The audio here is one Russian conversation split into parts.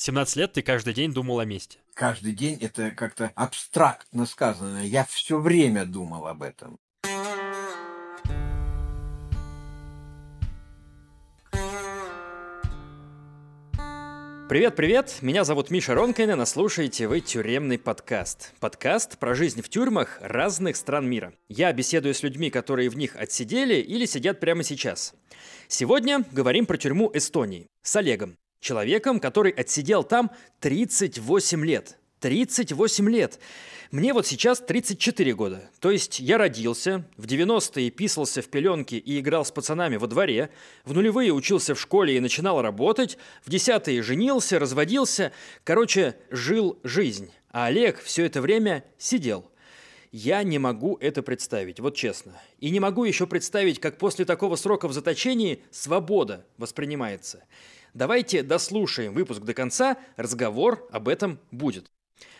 17 лет ты каждый день думал о месте. Каждый день это как-то абстрактно сказано. Я все время думал об этом. Привет-привет, меня зовут Миша Ронкайнен, а слушаете вы «Тюремный подкаст». Подкаст про жизнь в тюрьмах разных стран мира. Я беседую с людьми, которые в них отсидели или сидят прямо сейчас. Сегодня говорим про тюрьму Эстонии с Олегом, человеком, который отсидел там 38 лет. 38 лет. Мне вот сейчас 34 года. То есть я родился, в 90-е писался в пеленке и играл с пацанами во дворе, в нулевые учился в школе и начинал работать, в десятые женился, разводился. Короче, жил жизнь. А Олег все это время сидел. Я не могу это представить, вот честно. И не могу еще представить, как после такого срока в заточении свобода воспринимается. Давайте дослушаем выпуск до конца, разговор об этом будет.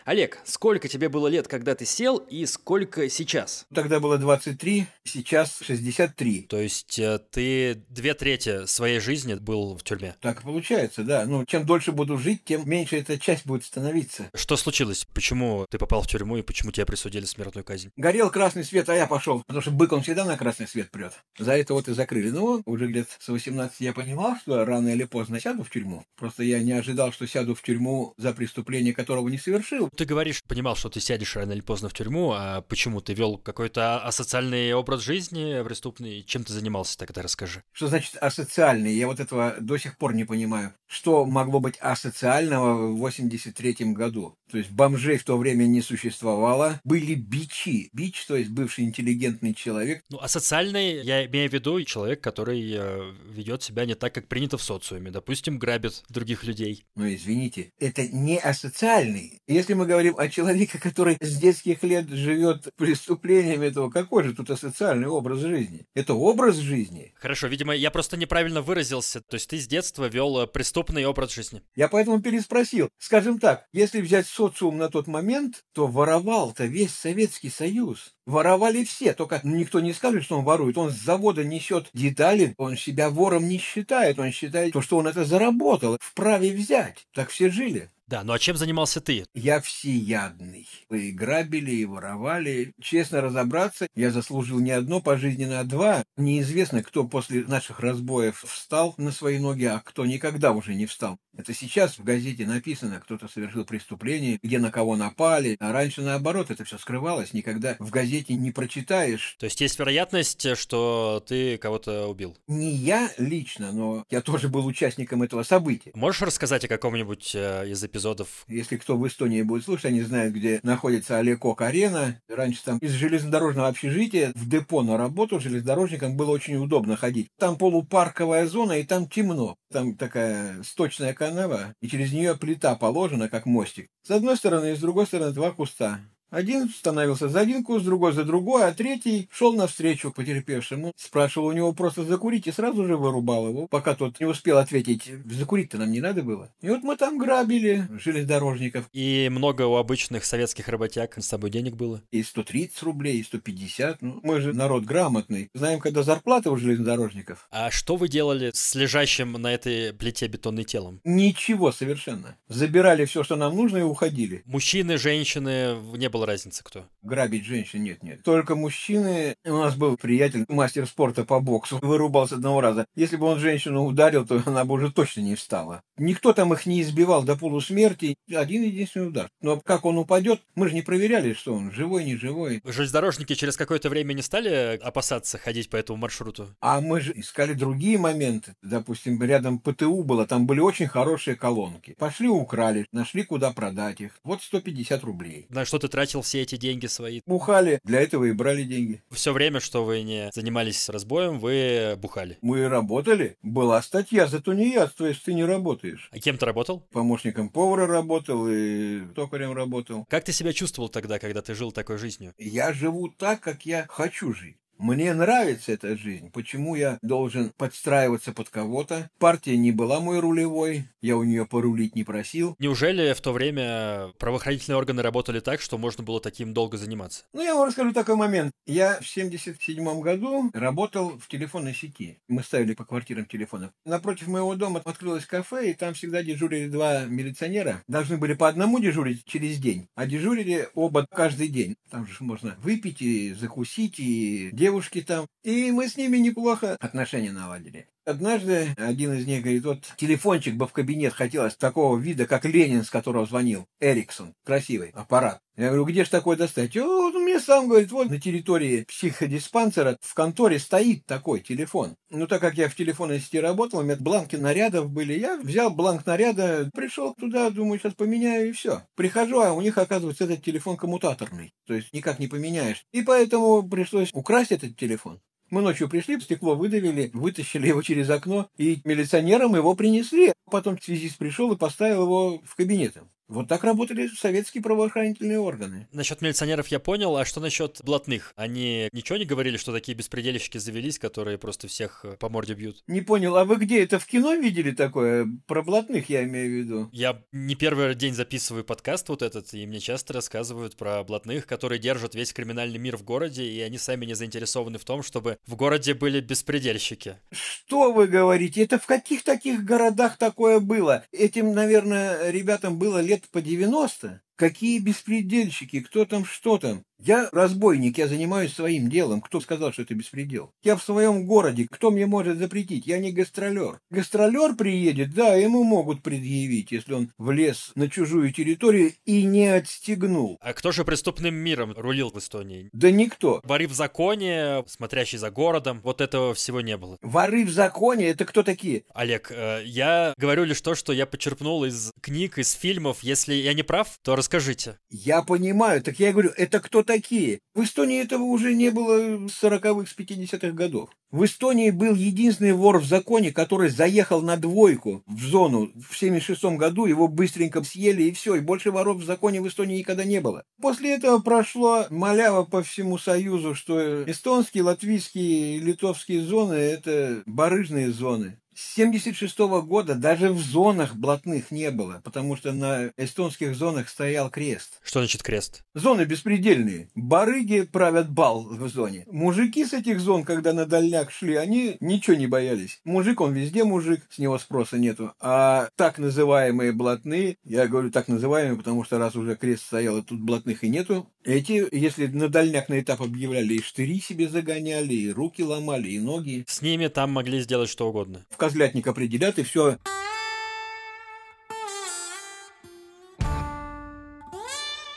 Олег, сколько тебе было лет, когда ты сел, и сколько сейчас? Тогда было 23, сейчас 63. То есть э, ты две трети своей жизни был в тюрьме? Так получается, да. Ну, чем дольше буду жить, тем меньше эта часть будет становиться. Что случилось? Почему ты попал в тюрьму и почему тебе присудили смертную казнь? Горел красный свет, а я пошел, потому что бык он всегда на красный свет прет. За это вот и закрыли. Ну, уже лет с 18 я понимал, что рано или поздно сяду в тюрьму. Просто я не ожидал, что сяду в тюрьму за преступление, которого не совершил ты говоришь, понимал, что ты сядешь рано или поздно в тюрьму, а почему ты вел какой-то асоциальный образ жизни преступный? Чем ты занимался тогда, расскажи. Что значит асоциальный? Я вот этого до сих пор не понимаю. Что могло быть асоциального в 83 году? То есть бомжей в то время не существовало. Были бичи. Бич, то есть бывший интеллигентный человек. Ну, а социальный, я имею в виду человек, который э, ведет себя не так, как принято в социуме. Допустим, грабит других людей. Ну, извините, это не асоциальный. Если мы говорим о человеке, который с детских лет живет преступлениями этого, какой же тут асоциальный образ жизни? Это образ жизни. Хорошо, видимо, я просто неправильно выразился. То есть ты с детства вел э, преступный образ жизни. Я поэтому переспросил. Скажем так, если взять социум на тот момент, то воровал-то весь Советский Союз. Воровали все, только никто не скажет, что он ворует. Он с завода несет детали, он себя вором не считает, он считает, что он это заработал, вправе взять. Так все жили. Да, ну а чем занимался ты? Я всеядный. Вы и грабили, и воровали. Честно разобраться, я заслужил не одно пожизненно, а два. Неизвестно, кто после наших разбоев встал на свои ноги, а кто никогда уже не встал. Это сейчас в газете написано, кто-то совершил преступление, где на кого напали. А раньше, наоборот, это все скрывалось. Никогда в газете не прочитаешь. То есть есть вероятность, что ты кого-то убил? Не я лично, но я тоже был участником этого события. Можешь рассказать о каком-нибудь э, из эпизодов эпизодов. Если кто в Эстонии будет слушать, они знают, где находится Олекок Арена. Раньше там из железнодорожного общежития в депо на работу железнодорожникам было очень удобно ходить. Там полупарковая зона, и там темно. Там такая сточная канава, и через нее плита положена, как мостик. С одной стороны и с другой стороны два куста. Один становился за один куст, другой за другой, а третий шел навстречу потерпевшему, спрашивал у него просто закурить и сразу же вырубал его, пока тот не успел ответить, закурить-то нам не надо было. И вот мы там грабили железнодорожников. И много у обычных советских работяг с собой денег было? И 130 рублей, и 150. Ну, мы же народ грамотный. Знаем, когда зарплата у железнодорожников. А что вы делали с лежащим на этой плите бетонной телом? Ничего совершенно. Забирали все, что нам нужно, и уходили. Мужчины, женщины, не было было разницы кто? Грабить женщин нет, нет. Только мужчины. У нас был приятель, мастер спорта по боксу, вырубался одного раза. Если бы он женщину ударил, то она бы уже точно не встала. Никто там их не избивал до полусмерти. Один единственный удар. Но как он упадет, мы же не проверяли, что он живой, не живой. Железнодорожники через какое-то время не стали опасаться ходить по этому маршруту? А мы же искали другие моменты. Допустим, рядом ПТУ было, там были очень хорошие колонки. Пошли украли, нашли куда продать их. Вот 150 рублей. На что ты тратил тратил все эти деньги свои? Бухали. Для этого и брали деньги. Все время, что вы не занимались разбоем, вы бухали? Мы работали. Была статья за тунеядство, если ты не работаешь. А кем ты работал? Помощником повара работал и токарем работал. Как ты себя чувствовал тогда, когда ты жил такой жизнью? Я живу так, как я хочу жить. Мне нравится эта жизнь. Почему я должен подстраиваться под кого-то? Партия не была мой рулевой, я у нее порулить не просил. Неужели в то время правоохранительные органы работали так, что можно было таким долго заниматься? Ну, я вам расскажу такой момент. Я в 77 году работал в телефонной сети. Мы ставили по квартирам телефонов. Напротив моего дома открылось кафе, и там всегда дежурили два милиционера. Должны были по одному дежурить через день, а дежурили оба каждый день. Там же можно выпить и закусить, и девушки там. И мы с ними неплохо отношения наладили. Однажды один из них говорит, вот телефончик бы в кабинет хотелось такого вида, как Ленин, с которого звонил, Эриксон, красивый аппарат. Я говорю, где же такой достать? Он мне сам говорит, вот на территории психодиспансера в конторе стоит такой телефон. Ну, так как я в телефонной сети работал, у меня бланки нарядов были, я взял бланк наряда, пришел туда, думаю, сейчас поменяю и все. Прихожу, а у них, оказывается, этот телефон коммутаторный, то есть никак не поменяешь. И поэтому пришлось украсть этот телефон. Мы ночью пришли, стекло выдавили, вытащили его через окно, и милиционерам его принесли. Потом связист пришел и поставил его в кабинет. Вот так работали советские правоохранительные органы. Насчет милиционеров я понял, а что насчет блатных? Они ничего не говорили, что такие беспредельщики завелись, которые просто всех э, по морде бьют? Не понял, а вы где это в кино видели такое? Про блатных я имею в виду. Я не первый день записываю подкаст вот этот, и мне часто рассказывают про блатных, которые держат весь криминальный мир в городе, и они сами не заинтересованы в том, чтобы в городе были беспредельщики. Что вы говорите? Это в каких таких городах такое было? Этим, наверное, ребятам было лет лет по 90, какие беспредельщики, кто там, что там. Я разбойник, я занимаюсь своим делом. Кто сказал, что это беспредел? Я в своем городе. Кто мне может запретить? Я не гастролер. Гастролер приедет, да, ему могут предъявить, если он влез на чужую территорию и не отстегнул. А кто же преступным миром рулил в Эстонии? Да никто. Воры в законе, смотрящий за городом, вот этого всего не было. Воры в законе, это кто такие? Олег, э, я говорю лишь то, что я почерпнул из книг, из фильмов. Если я не прав, то расскажите. Я понимаю, так я говорю, это кто такие. В Эстонии этого уже не было с 40-х, с 50-х годов. В Эстонии был единственный вор в законе, который заехал на двойку в зону в 76 году, его быстренько съели и все, и больше воров в законе в Эстонии никогда не было. После этого прошло малява по всему Союзу, что эстонские, латвийские, литовские зоны – это барыжные зоны. С 1976 года даже в зонах блатных не было, потому что на эстонских зонах стоял крест. Что значит крест? Зоны беспредельные. Барыги правят бал в зоне. Мужики с этих зон, когда на дальняк шли, они ничего не боялись. Мужик, он везде мужик, с него спроса нету. А так называемые блатные, я говорю так называемые, потому что раз уже крест стоял, и тут блатных и нету, эти, если на дальняк на этап объявляли, и штыри себе загоняли, и руки ломали, и ноги. С ними там могли сделать что угодно. В козлятник определят, и все.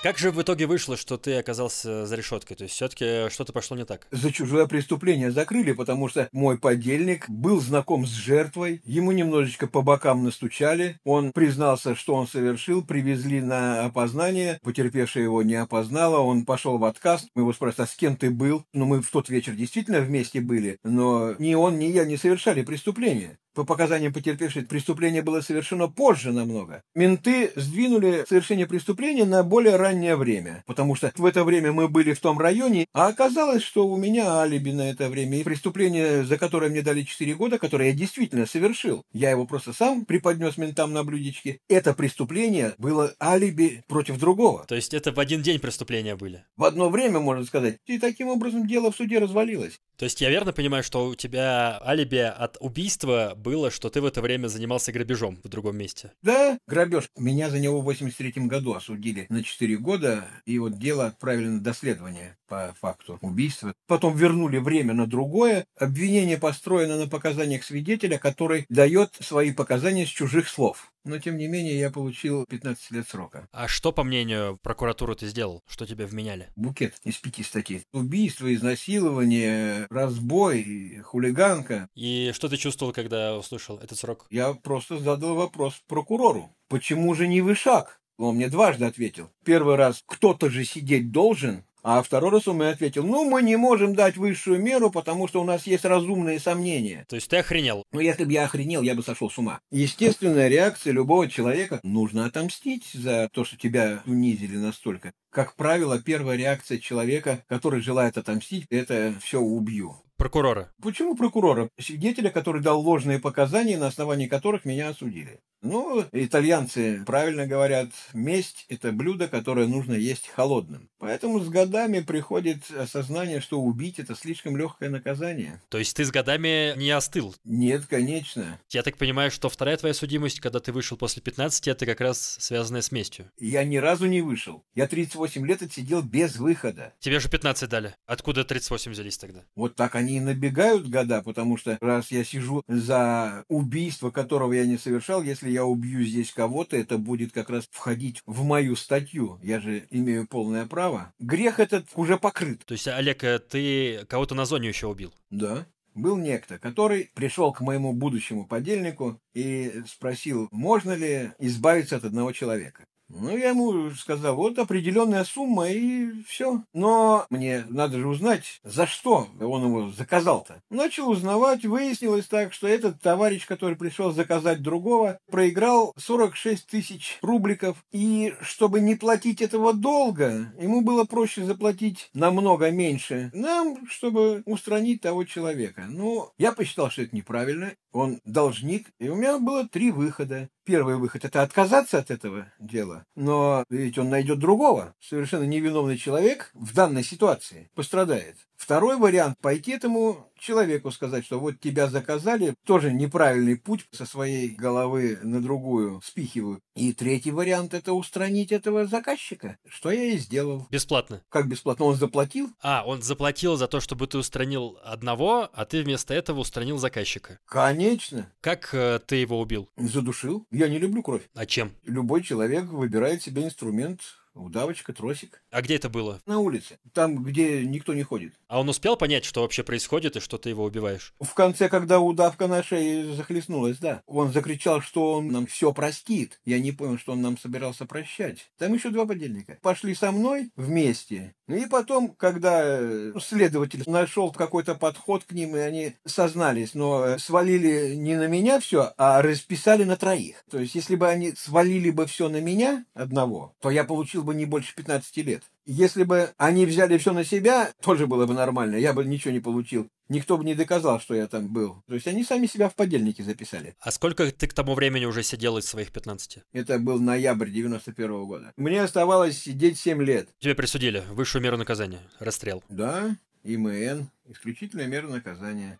Как же в итоге вышло, что ты оказался за решеткой? То есть все-таки что-то пошло не так? За чужое преступление закрыли, потому что мой подельник был знаком с жертвой, ему немножечко по бокам настучали, он признался, что он совершил, привезли на опознание, потерпевшая его не опознала, он пошел в отказ, мы его спрашивали, а с кем ты был? Ну, мы в тот вечер действительно вместе были, но ни он, ни я не совершали преступления. По показаниям потерпевшей, преступление было совершено позже намного. Менты сдвинули совершение преступления на более раннее время, потому что в это время мы были в том районе, а оказалось, что у меня алиби на это время. И преступление, за которое мне дали 4 года, которое я действительно совершил, я его просто сам преподнес ментам на блюдечке, это преступление было алиби против другого. То есть это в один день преступления были? В одно время, можно сказать. И таким образом дело в суде развалилось. То есть я верно понимаю, что у тебя алиби от убийства было, что ты в это время занимался грабежом в другом месте. Да, грабеж. Меня за него в 83 году осудили на 4 года, и вот дело отправили на доследование по факту убийства. Потом вернули время на другое. Обвинение построено на показаниях свидетеля, который дает свои показания с чужих слов. Но, тем не менее, я получил 15 лет срока. А что, по мнению прокуратуры, ты сделал? Что тебя вменяли? Букет из пяти статей. Убийство, изнасилование, разбой, хулиганка. И что ты чувствовал, когда услышал этот срок? Я просто задал вопрос прокурору. Почему же не вышаг? Он мне дважды ответил. Первый раз, кто-то же сидеть должен, А второй раз мне ответил, ну, мы не можем дать высшую меру, потому что у нас есть разумные сомнения. То есть ты охренел? Ну, если бы я охренел, я бы сошел с ума. Естественная реакция любого человека – нужно отомстить за то, что тебя унизили настолько. Как правило, первая реакция человека, который желает отомстить, это все убью. Прокурора. Почему прокурора? Свидетеля, который дал ложные показания, на основании которых меня осудили. Ну, итальянцы правильно говорят, месть – это блюдо, которое нужно есть холодным. Поэтому с годами приходит осознание, что убить – это слишком легкое наказание. То есть ты с годами не остыл? Нет, конечно. Я так понимаю, что вторая твоя судимость, когда ты вышел после 15, это как раз связанная с местью. Я ни разу не вышел. Я 38 лет отсидел без выхода. Тебе же 15 дали. Откуда 38 взялись тогда? Вот так они и набегают года, потому что раз я сижу за убийство, которого я не совершал, если я убью здесь кого-то, это будет как раз входить в мою статью. Я же имею полное право. Грех этот уже покрыт. То есть, Олег, э, ты кого-то на зоне еще убил? Да. Был некто, который пришел к моему будущему подельнику и спросил, можно ли избавиться от одного человека. Ну, я ему сказал, вот определенная сумма и все. Но мне надо же узнать, за что он его заказал-то. Начал узнавать, выяснилось так, что этот товарищ, который пришел заказать другого, проиграл 46 тысяч рубликов. И чтобы не платить этого долга, ему было проще заплатить намного меньше нам, чтобы устранить того человека. Ну, я посчитал, что это неправильно. Он должник, и у меня было три выхода. Первый выход – это отказаться от этого дела, но ведь он найдет другого. Совершенно невиновный человек в данной ситуации пострадает. Второй вариант – пойти этому человеку сказать, что вот тебя заказали, тоже неправильный путь со своей головы на другую спихивают. И третий вариант – это устранить этого заказчика, что я и сделал. Бесплатно? Как бесплатно? Он заплатил? А, он заплатил за то, чтобы ты устранил одного, а ты вместо этого устранил заказчика. Конечно. Как э, ты его убил? Задушил. Я не люблю кровь. А чем? Любой человек выбирает себе инструмент, удавочка, тросик. А где это было? На улице, там, где никто не ходит. А он успел понять, что вообще происходит и что ты его убиваешь? В конце, когда удавка на шее захлестнулась, да. Он закричал, что он нам все простит. Я не понял, что он нам собирался прощать. Там еще два подельника. Пошли со мной вместе. Ну и потом, когда э, следователь нашел какой-то подход к ним, и они сознались, но свалили не на меня все, а расписали на троих. То есть, если бы они свалили бы все на меня одного, то я получил бы не больше 15 лет. Если бы они взяли все на себя, тоже было бы нормально, я бы ничего не получил. Никто бы не доказал, что я там был. То есть они сами себя в подельники записали. А сколько ты к тому времени уже сидел из своих 15? Это был ноябрь 91 -го года. Мне оставалось сидеть 7 лет. Тебе присудили высшую меру наказания. Расстрел. Да, ИМН. Исключительная мера наказания.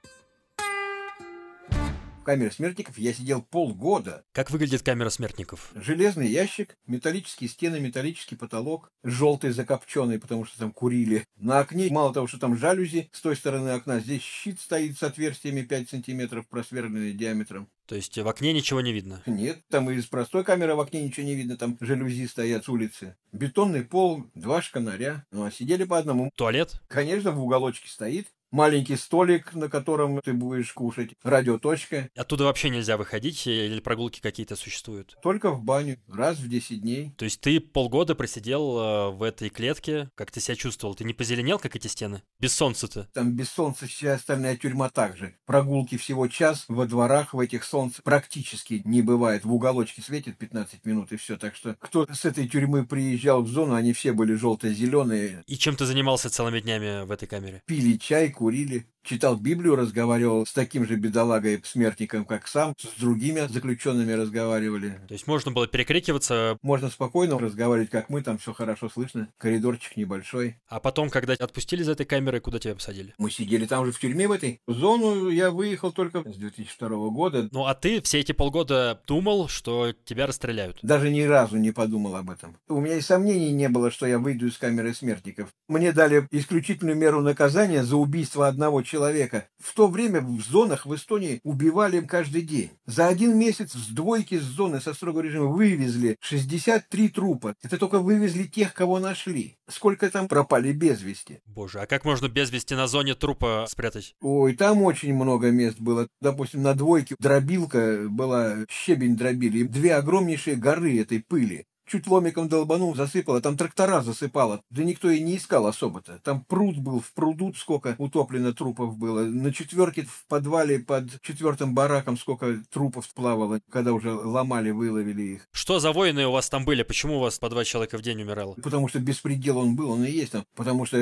В камере смертников я сидел полгода. Как выглядит камера смертников? Железный ящик, металлические стены, металлический потолок, желтый закопченный, потому что там курили. На окне, мало того, что там жалюзи, с той стороны окна, здесь щит стоит с отверстиями 5 сантиметров, просверленный диаметром. То есть в окне ничего не видно? Нет, там из простой камеры в окне ничего не видно, там жалюзи стоят с улицы. Бетонный пол, два шканаря, ну а сидели по одному. Туалет? Конечно, в уголочке стоит, маленький столик, на котором ты будешь кушать, радиоточка. Оттуда вообще нельзя выходить или прогулки какие-то существуют? Только в баню, раз в 10 дней. То есть ты полгода просидел э, в этой клетке, как ты себя чувствовал? Ты не позеленел, как эти стены? Без солнца-то? Там без солнца вся остальная тюрьма также. Прогулки всего час, во дворах в этих солнце практически не бывает. В уголочке светит 15 минут и все. Так что кто с этой тюрьмы приезжал в зону, они все были желто-зеленые. И чем ты занимался целыми днями в этой камере? Пили чай, курили, читал Библию, разговаривал с таким же бедолагой, смертником, как сам, с другими заключенными разговаривали. То есть можно было перекрикиваться? Можно спокойно разговаривать, как мы, там все хорошо слышно, коридорчик небольшой. А потом, когда отпустили из этой камеры, куда тебя посадили? Мы сидели там же в тюрьме в этой. В зону я выехал только с 2002 года. Ну а ты все эти полгода думал, что тебя расстреляют? Даже ни разу не подумал об этом. У меня и сомнений не было, что я выйду из камеры смертников. Мне дали исключительную меру наказания за убийство одного человека. В то время в зонах в Эстонии убивали каждый день. За один месяц с двойки с зоны со строгого режима вывезли 63 трупа. Это только вывезли тех, кого нашли. Сколько там пропали без вести. Боже, а как можно без вести на зоне трупа спрятать? Ой, там очень много мест было. Допустим, на двойке дробилка была, щебень дробили. Две огромнейшие горы этой пыли чуть ломиком долбанул, засыпало, там трактора засыпало. Да никто и не искал особо-то. Там пруд был, в пруду сколько утоплено трупов было. На четверке в подвале под четвертым бараком сколько трупов плавало, когда уже ломали, выловили их. Что за воины у вас там были? Почему у вас по два человека в день умирало? Потому что беспредел он был, он и есть там. Потому что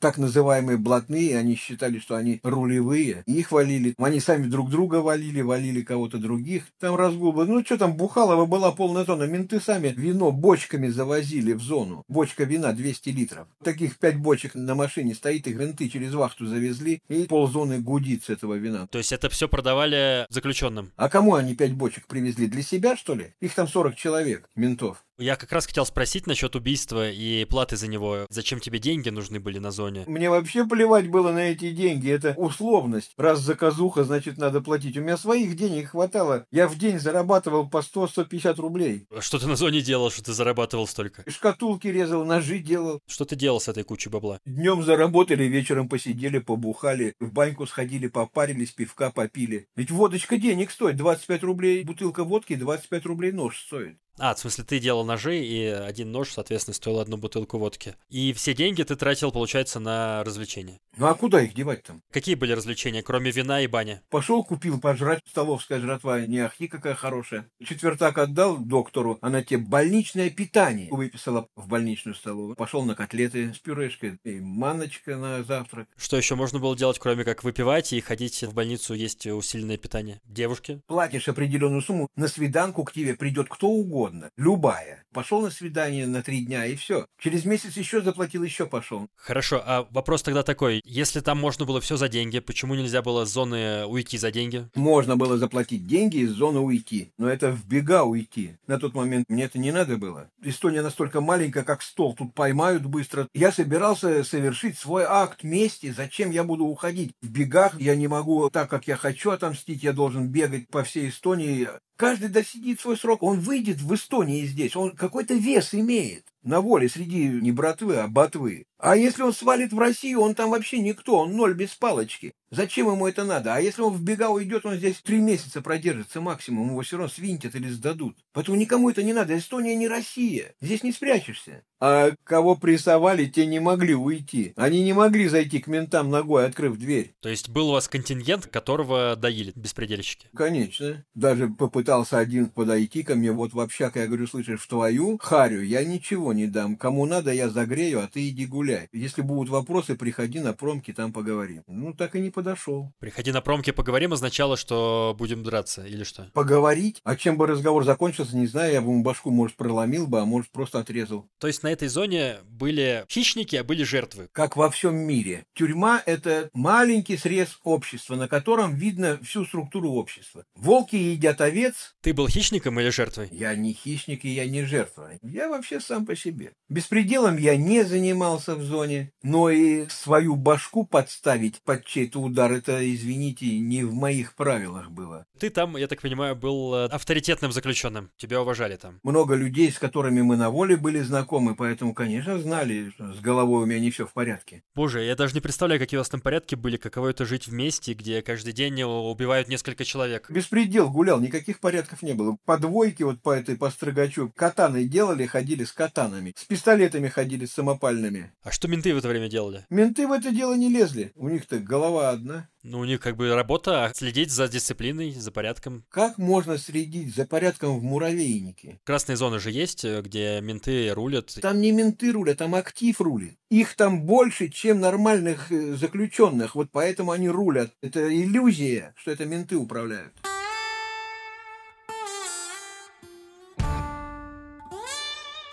так называемые блатные, они считали, что они рулевые. Их валили. Они сами друг друга валили, валили кого-то других. Там разгул был. Ну, что там, Бухалова была полная зона. Менты сами вино бочками завозили в зону. Бочка вина 200 литров. Таких пять бочек на машине стоит, и гранты через вахту завезли, и ползоны гудит с этого вина. То есть это все продавали заключенным? А кому они пять бочек привезли? Для себя, что ли? Их там 40 человек, ментов. Я как раз хотел спросить насчет убийства и платы за него. Зачем тебе деньги нужны были на зоне? Мне вообще плевать было на эти деньги. Это условность. Раз заказуха, значит, надо платить. У меня своих денег хватало. Я в день зарабатывал по 100-150 рублей. Что ты на зоне делал, что ты зарабатывал столько? Шкатулки резал, ножи делал. Что ты делал с этой кучей бабла? Днем заработали, вечером посидели, побухали, в баньку сходили, попарились, пивка попили. Ведь водочка денег стоит. 25 рублей бутылка водки, 25 рублей нож стоит. А, в смысле, ты делал ножи, и один нож, соответственно, стоил одну бутылку водки. И все деньги ты тратил, получается, на развлечения. Ну а куда их девать там? Какие были развлечения, кроме вина и бани? Пошел, купил пожрать, столовская жратва, не ахи какая хорошая. Четвертак отдал доктору, она тебе больничное питание выписала в больничную столовую. Пошел на котлеты с пюрешкой и манночка на завтрак. Что еще можно было делать, кроме как выпивать и ходить в больницу есть усиленное питание? Девушки? Платишь определенную сумму, на свиданку к тебе придет кто угодно угодно, любая. Пошел на свидание на три дня и все. Через месяц еще заплатил, еще пошел. Хорошо, а вопрос тогда такой, если там можно было все за деньги, почему нельзя было с зоны уйти за деньги? Можно было заплатить деньги и из зоны уйти, но это в бега уйти. На тот момент мне это не надо было. Эстония настолько маленькая, как стол, тут поймают быстро. Я собирался совершить свой акт мести, зачем я буду уходить? В бегах я не могу так, как я хочу отомстить, я должен бегать по всей Эстонии, Каждый досидит свой срок, он выйдет в Эстонии здесь, он какой-то вес имеет на воле среди не братвы, а батвы. А если он свалит в Россию, он там вообще никто, он ноль без палочки. Зачем ему это надо? А если он в бега уйдет, он здесь три месяца продержится максимум, его все равно свинтят или сдадут. Поэтому никому это не надо. Эстония не Россия. Здесь не спрячешься. А кого прессовали, те не могли уйти. Они не могли зайти к ментам ногой, открыв дверь. То есть был у вас контингент, которого доили беспредельщики? Конечно. Даже попытался один подойти ко мне, вот в общак, я говорю, слышишь, в твою харю я ничего не дам. Кому надо, я загрею, а ты иди гуляй. Если будут вопросы, приходи на промки, там поговорим. Ну, так и не подошел. Приходи на промки, поговорим означало, что будем драться, или что? Поговорить? А чем бы разговор закончился, не знаю, я бы ему башку, может, проломил бы, а может, просто отрезал. То есть на этой зоне были хищники, а были жертвы? Как во всем мире. Тюрьма — это маленький срез общества, на котором видно всю структуру общества. Волки едят овец. Ты был хищником или жертвой? Я не хищник и я не жертва. Я вообще сам по себе. Беспределом я не занимался в зоне, но и свою башку подставить под чей-то удар, это, извините, не в моих правилах было. Ты там, я так понимаю, был э, авторитетным заключенным. Тебя уважали там. Много людей, с которыми мы на воле были знакомы, поэтому, конечно, знали, что с головой у меня не все в порядке. Боже, я даже не представляю, какие у вас там порядки были, каково это жить вместе, где каждый день убивают несколько человек. Беспредел гулял, никаких порядков не было. По двойке вот по этой, по строгачу, катаны делали, ходили с катанами. С пистолетами ходили, с самопальными. А что менты в это время делали? Менты в это дело не лезли. У них-то голова одна. Ну, у них как бы работа следить за дисциплиной, за порядком. Как можно следить за порядком в муравейнике? Красные зоны же есть, где менты рулят. Там не менты рулят, там актив рулит. Их там больше, чем нормальных э, заключенных, вот поэтому они рулят. Это иллюзия, что это менты управляют.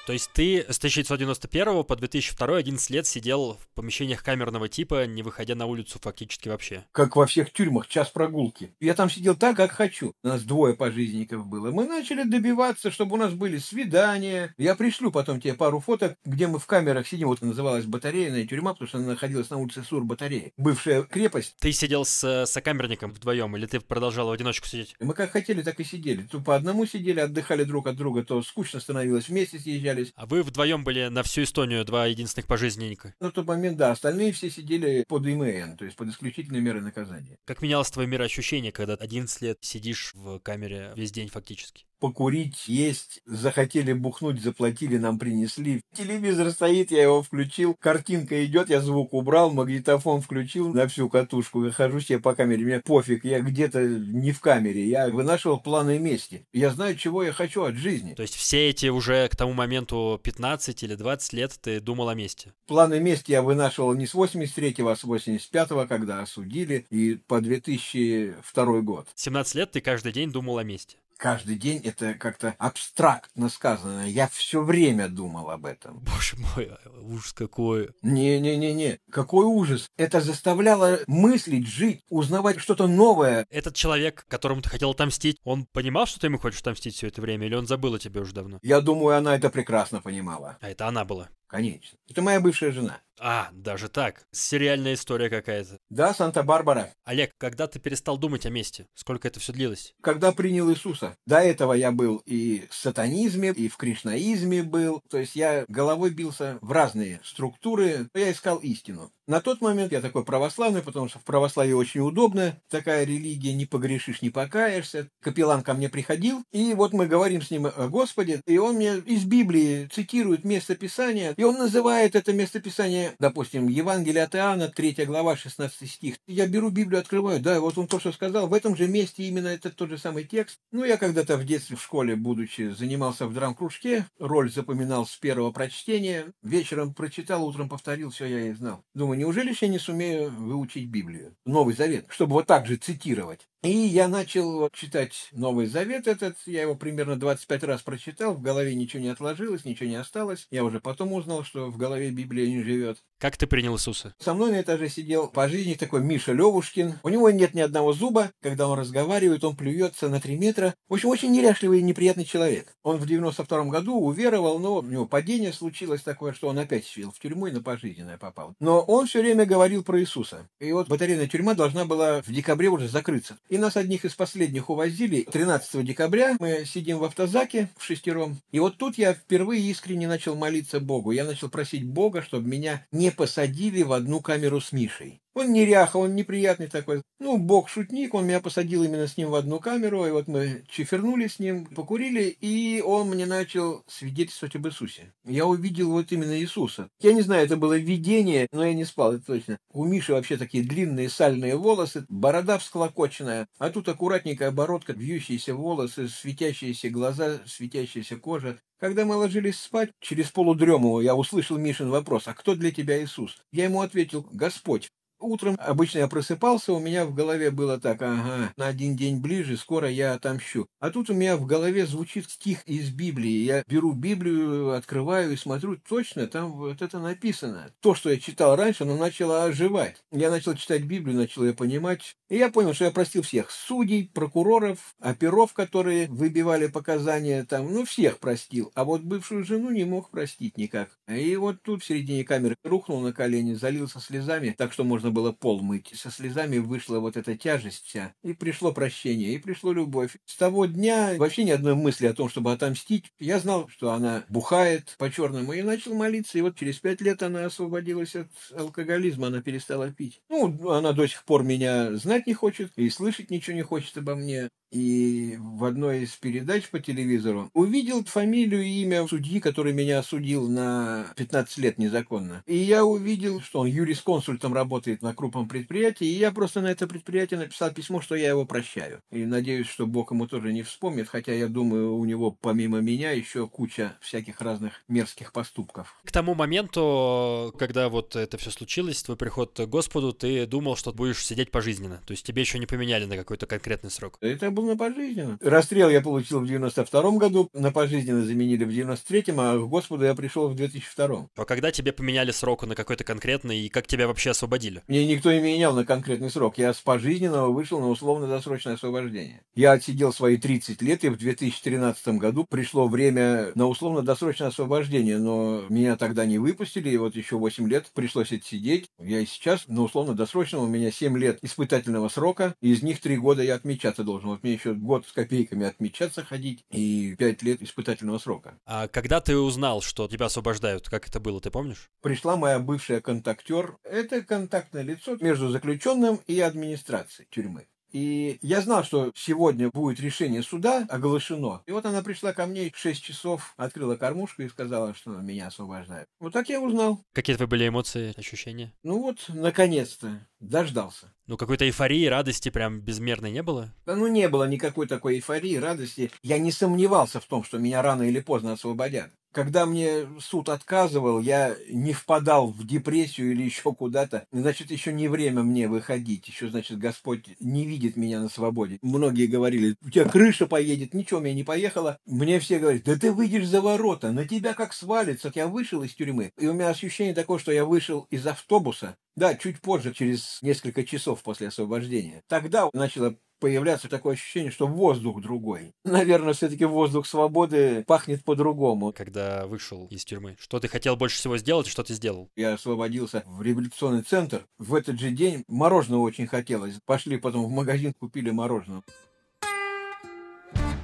То есть ты с 1991 по 2002 11 лет сидел в помещениях камерного типа, не выходя на улицу фактически вообще. Как во всех тюрьмах, час прогулки. Я там сидел так, как хочу. У нас двое пожизненников было. Мы начали добиваться, чтобы у нас были свидания. Я пришлю потом тебе пару фоток, где мы в камерах сидим. Вот называлась батарейная тюрьма, потому что она находилась на улице Сур-батареи. Бывшая крепость. Ты сидел с сокамерником вдвоем, или ты продолжал в одиночку сидеть? Мы как хотели, так и сидели. То по одному сидели, отдыхали друг от друга, то скучно становилось, вместе съезжали общались. А вы вдвоем были на всю Эстонию два единственных пожизненника? На тот момент, да. Остальные все сидели под ИМН, то есть под исключительной мерой наказания. Как менялось твое мироощущение, когда 11 лет сидишь в камере весь день фактически? Покурить, есть, захотели бухнуть, заплатили, нам принесли. Телевизор стоит, я его включил, картинка идет, я звук убрал, магнитофон включил на всю катушку, я хожу себе по камере, мне пофиг, я где-то не в камере, я вынашивал планы мести. Я знаю, чего я хочу от жизни. То есть все эти уже к тому моменту 15 или 20 лет ты думал о мести? Планы мести я вынашивал не с 83-го, а с 85-го, когда осудили, и по 2002 год. 17 лет ты каждый день думал о мести? Каждый день это как-то абстрактно сказано. Я все время думал об этом. Боже мой, ужас какой. Не-не-не-не, какой ужас. Это заставляло мыслить, жить, узнавать что-то новое. Этот человек, которому ты хотел отомстить, он понимал, что ты ему хочешь отомстить все это время, или он забыл о тебе уже давно? Я думаю, она это прекрасно понимала. А это она была? Конечно. Это моя бывшая жена. А, даже так. Сериальная история какая-то. Да, Санта-Барбара. Олег, когда ты перестал думать о месте? Сколько это все длилось? Когда принял Иисуса. До этого я был и в сатанизме, и в кришнаизме был. То есть я головой бился в разные структуры. Я искал истину. На тот момент я такой православный, потому что в православии очень удобно. Такая религия, не погрешишь, не покаешься. Капеллан ко мне приходил, и вот мы говорим с ним о Господе, и он мне из Библии цитирует место Писания, и он называет это местописание, допустим, Евангелие от Иоанна, 3 глава, 16 стих. Я беру Библию, открываю, да, вот он то, что сказал, в этом же месте именно этот тот же самый текст. Ну, я когда-то в детстве в школе, будучи, занимался в драм-кружке, роль запоминал с первого прочтения, вечером прочитал, утром повторил, все я и знал. Думаю, неужели я не сумею выучить Библию, Новый Завет, чтобы вот так же цитировать? И я начал читать Новый Завет этот, я его примерно 25 раз прочитал, в голове ничего не отложилось, ничего не осталось. Я уже потом узнал, что в голове Библия не живет. Как ты принял Иисуса? Со мной на этаже сидел по жизни такой Миша Левушкин. У него нет ни одного зуба. Когда он разговаривает, он плюется на 3 метра. В общем, очень неряшливый и неприятный человек. Он в 92 году уверовал, но у него падение случилось такое, что он опять сел в тюрьму и на пожизненное попал. Но он все время говорил про Иисуса. И вот батарейная тюрьма должна была в декабре уже закрыться. И нас одних из последних увозили 13 декабря. Мы сидим в автозаке в шестером. И вот тут я впервые искренне начал молиться Богу. Я начал просить Бога, чтобы меня не посадили в одну камеру с Мишей. Он неряха, он неприятный такой. Ну, бог шутник, он меня посадил именно с ним в одну камеру, и вот мы чифернули с ним, покурили, и он мне начал свидетельствовать об Иисусе. Я увидел вот именно Иисуса. Я не знаю, это было видение, но я не спал, это точно. У Миши вообще такие длинные сальные волосы, борода всклокоченная, а тут аккуратненькая бородка, вьющиеся волосы, светящиеся глаза, светящаяся кожа. Когда мы ложились спать, через полудрему я услышал Мишин вопрос, а кто для тебя Иисус? Я ему ответил, Господь. Утром обычно я просыпался, у меня в голове было так, ага, на один день ближе, скоро я отомщу. А тут у меня в голове звучит стих из Библии. Я беру Библию, открываю и смотрю, точно, там вот это написано. То, что я читал раньше, оно начало оживать. Я начал читать Библию, начал ее понимать. И я понял, что я простил всех. Судей, прокуроров, оперов, которые выбивали показания там, ну, всех простил. А вот бывшую жену не мог простить никак. И вот тут в середине камеры рухнул на колени, залился слезами, так что можно было пол мыть. Со слезами вышла вот эта тяжесть вся. И пришло прощение, и пришло любовь. С того дня вообще ни одной мысли о том, чтобы отомстить. Я знал, что она бухает по-черному, и начал молиться. И вот через пять лет она освободилась от алкоголизма, она перестала пить. Ну, она до сих пор меня знать не хочет, и слышать ничего не хочет обо мне и в одной из передач по телевизору увидел фамилию и имя судьи, который меня осудил на 15 лет незаконно. И я увидел, что он юрисконсультом работает на крупном предприятии, и я просто на это предприятие написал письмо, что я его прощаю. И надеюсь, что Бог ему тоже не вспомнит, хотя я думаю, у него помимо меня еще куча всяких разных мерзких поступков. К тому моменту, когда вот это все случилось, твой приход к Господу, ты думал, что будешь сидеть пожизненно. То есть тебе еще не поменяли на какой-то конкретный срок. Это был на пожизненно. Расстрел я получил в 92 году, на пожизненно заменили в 93-м, а к Господу я пришел в 2002 А когда тебе поменяли срок на какой-то конкретный, и как тебя вообще освободили? Мне никто не менял на конкретный срок. Я с пожизненного вышел на условно-досрочное освобождение. Я отсидел свои 30 лет, и в 2013 году пришло время на условно-досрочное освобождение, но меня тогда не выпустили, и вот еще 8 лет пришлось отсидеть. Я и сейчас на условно-досрочном, у меня 7 лет испытательного срока, из них 3 года я отмечаться должен. Вот мне еще год с копейками отмечаться ходить и 5 лет испытательного срока. А когда ты узнал, что тебя освобождают, как это было, ты помнишь? Пришла моя бывшая контактер. Это контактное лицо между заключенным и администрацией тюрьмы. И я знал, что сегодня будет решение суда оглашено. И вот она пришла ко мне в 6 часов, открыла кормушку и сказала, что меня освобождают. Вот так я узнал. Какие твои были эмоции, ощущения? Ну вот, наконец-то, дождался. Ну, какой-то эйфории, радости прям безмерной не было? Да ну не было никакой такой эйфории, радости. Я не сомневался в том, что меня рано или поздно освободят. Когда мне суд отказывал, я не впадал в депрессию или еще куда-то. Значит, еще не время мне выходить. Еще, значит, Господь не видит меня на свободе. Многие говорили, у тебя крыша поедет. Ничего, у меня не поехало. Мне все говорят, да ты выйдешь за ворота, на тебя как свалится. Я вышел из тюрьмы. И у меня ощущение такое, что я вышел из автобуса. Да, чуть позже, через несколько часов после освобождения. Тогда начало появляться такое ощущение, что воздух другой. Наверное, все-таки воздух свободы пахнет по-другому. Когда вышел из тюрьмы, что ты хотел больше всего сделать что ты сделал? Я освободился в революционный центр. В этот же день мороженого очень хотелось. Пошли потом в магазин, купили мороженое.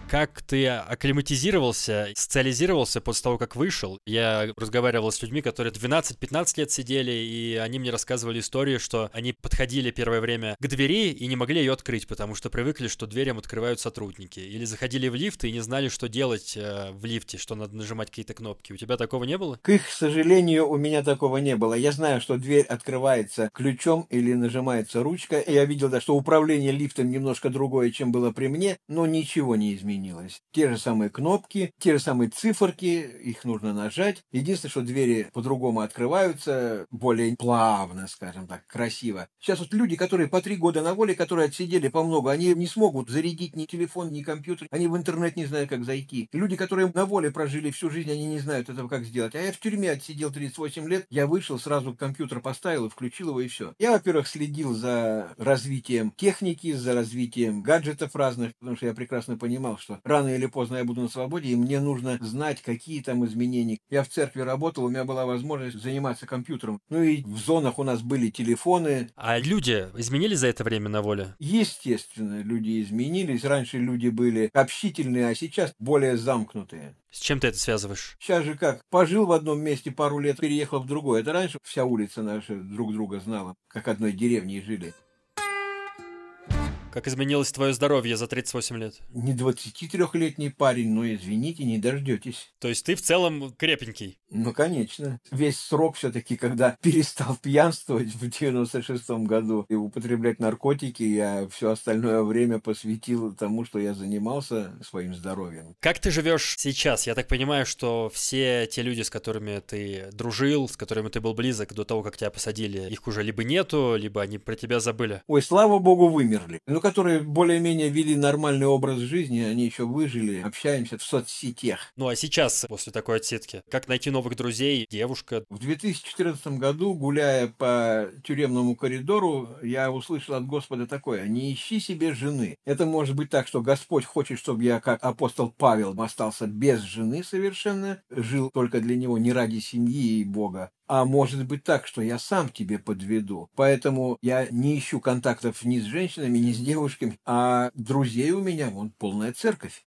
Как ты акклиматизировался, социализировался после того, как вышел? Я разговаривал с людьми, которые 12-15 лет сидели, и они мне рассказывали историю, что они подходили первое время к двери и не могли ее открыть, потому что привыкли, что дверям открывают сотрудники. Или заходили в лифт и не знали, что делать э, в лифте, что надо нажимать какие-то кнопки. У тебя такого не было? К их сожалению, у меня такого не было. Я знаю, что дверь открывается ключом или нажимается ручка. Я видел, да, что управление лифтом немножко другое, чем было при мне, но ничего не изменилось изменилось. Те же самые кнопки, те же самые циферки, их нужно нажать. Единственное, что двери по-другому открываются, более плавно, скажем так, красиво. Сейчас вот люди, которые по три года на воле, которые отсидели по много, они не смогут зарядить ни телефон, ни компьютер, они в интернет не знают, как зайти. Люди, которые на воле прожили всю жизнь, они не знают этого, как сделать. А я в тюрьме отсидел 38 лет, я вышел, сразу компьютер поставил и включил его, и все. Я, во-первых, следил за развитием техники, за развитием гаджетов разных, потому что я прекрасно понимал, что рано или поздно я буду на свободе, и мне нужно знать, какие там изменения. Я в церкви работал, у меня была возможность заниматься компьютером. Ну и в зонах у нас были телефоны. А люди изменились за это время на воле? Естественно, люди изменились. Раньше люди были общительные, а сейчас более замкнутые. С чем ты это связываешь? Сейчас же как, пожил в одном месте пару лет, переехал в другое. Это раньше вся улица наша друг друга знала, как одной деревне жили. Как изменилось твое здоровье за 38 лет? Не 23-летний парень, но извините, не дождетесь. То есть ты в целом крепенький? Ну, конечно. Весь срок все-таки, когда перестал пьянствовать в 96-м году и употреблять наркотики, я все остальное время посвятил тому, что я занимался своим здоровьем. Как ты живешь сейчас? Я так понимаю, что все те люди, с которыми ты дружил, с которыми ты был близок до того, как тебя посадили, их уже либо нету, либо они про тебя забыли. Ой, слава богу, вымерли. Ну, которые более-менее вели нормальный образ жизни, они еще выжили, общаемся в соцсетях. Ну а сейчас, после такой отсидки, как найти новых друзей, девушка? В 2014 году, гуляя по тюремному коридору, я услышал от Господа такое, не ищи себе жены. Это может быть так, что Господь хочет, чтобы я, как апостол Павел, остался без жены совершенно, жил только для него не ради семьи и Бога, а может быть так, что я сам тебе подведу. Поэтому я не ищу контактов ни с женщинами, ни с девушками, а друзей у меня, вон, полная церковь.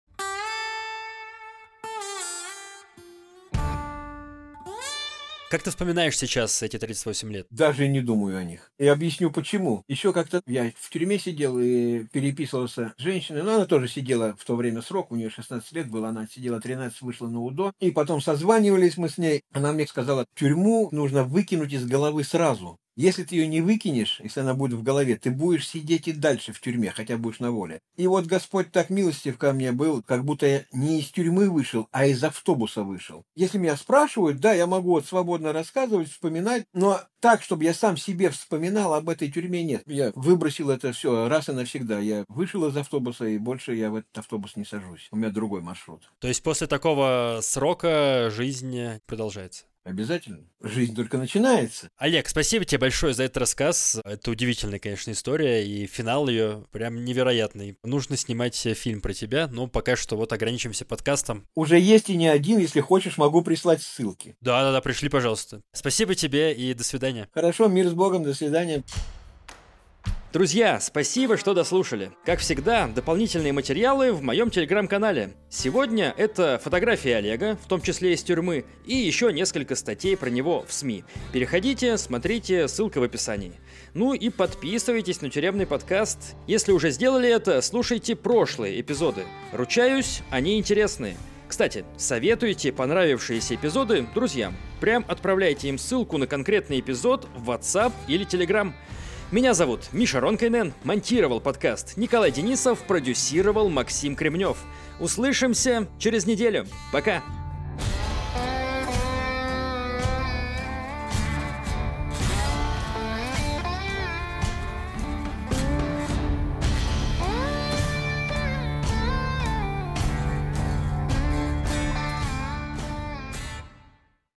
Как ты вспоминаешь сейчас эти 38 лет? Даже не думаю о них. И объясню почему. Еще как-то я в тюрьме сидел и переписывался с женщиной, но она тоже сидела в то время срок, у нее 16 лет было, она сидела 13, вышла на УДО. И потом созванивались мы с ней. Она мне сказала, тюрьму нужно выкинуть из головы сразу. Если ты ее не выкинешь, если она будет в голове, ты будешь сидеть и дальше в тюрьме, хотя будешь на воле. И вот Господь так милостив ко мне был, как будто я не из тюрьмы вышел, а из автобуса вышел. Если меня спрашивают, да, я могу вот свободно рассказывать, вспоминать, но так, чтобы я сам себе вспоминал об этой тюрьме, нет. Я выбросил это все раз и навсегда. Я вышел из автобуса, и больше я в этот автобус не сажусь. У меня другой маршрут. То есть после такого срока жизнь продолжается? Обязательно. Жизнь только начинается. Олег, спасибо тебе большое за этот рассказ. Это удивительная, конечно, история, и финал ее прям невероятный. Нужно снимать фильм про тебя, но пока что вот ограничимся подкастом. Уже есть и не один, если хочешь, могу прислать ссылки. Да-да-да, пришли, пожалуйста. Спасибо тебе и до свидания. Хорошо, мир с Богом, до свидания. Друзья, спасибо, что дослушали. Как всегда, дополнительные материалы в моем телеграм-канале. Сегодня это фотографии Олега, в том числе из тюрьмы, и еще несколько статей про него в СМИ. Переходите, смотрите, ссылка в описании. Ну и подписывайтесь на тюремный подкаст. Если уже сделали это, слушайте прошлые эпизоды. Ручаюсь, они интересные. Кстати, советуйте понравившиеся эпизоды друзьям. Прям отправляйте им ссылку на конкретный эпизод в WhatsApp или Telegram. Меня зовут Миша Ронкайнен, монтировал подкаст Николай Денисов, продюсировал Максим Кремнев. Услышимся через неделю. Пока!